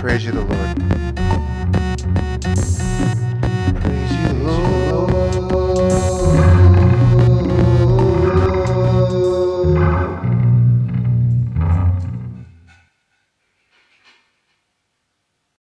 Praise you, the Lord.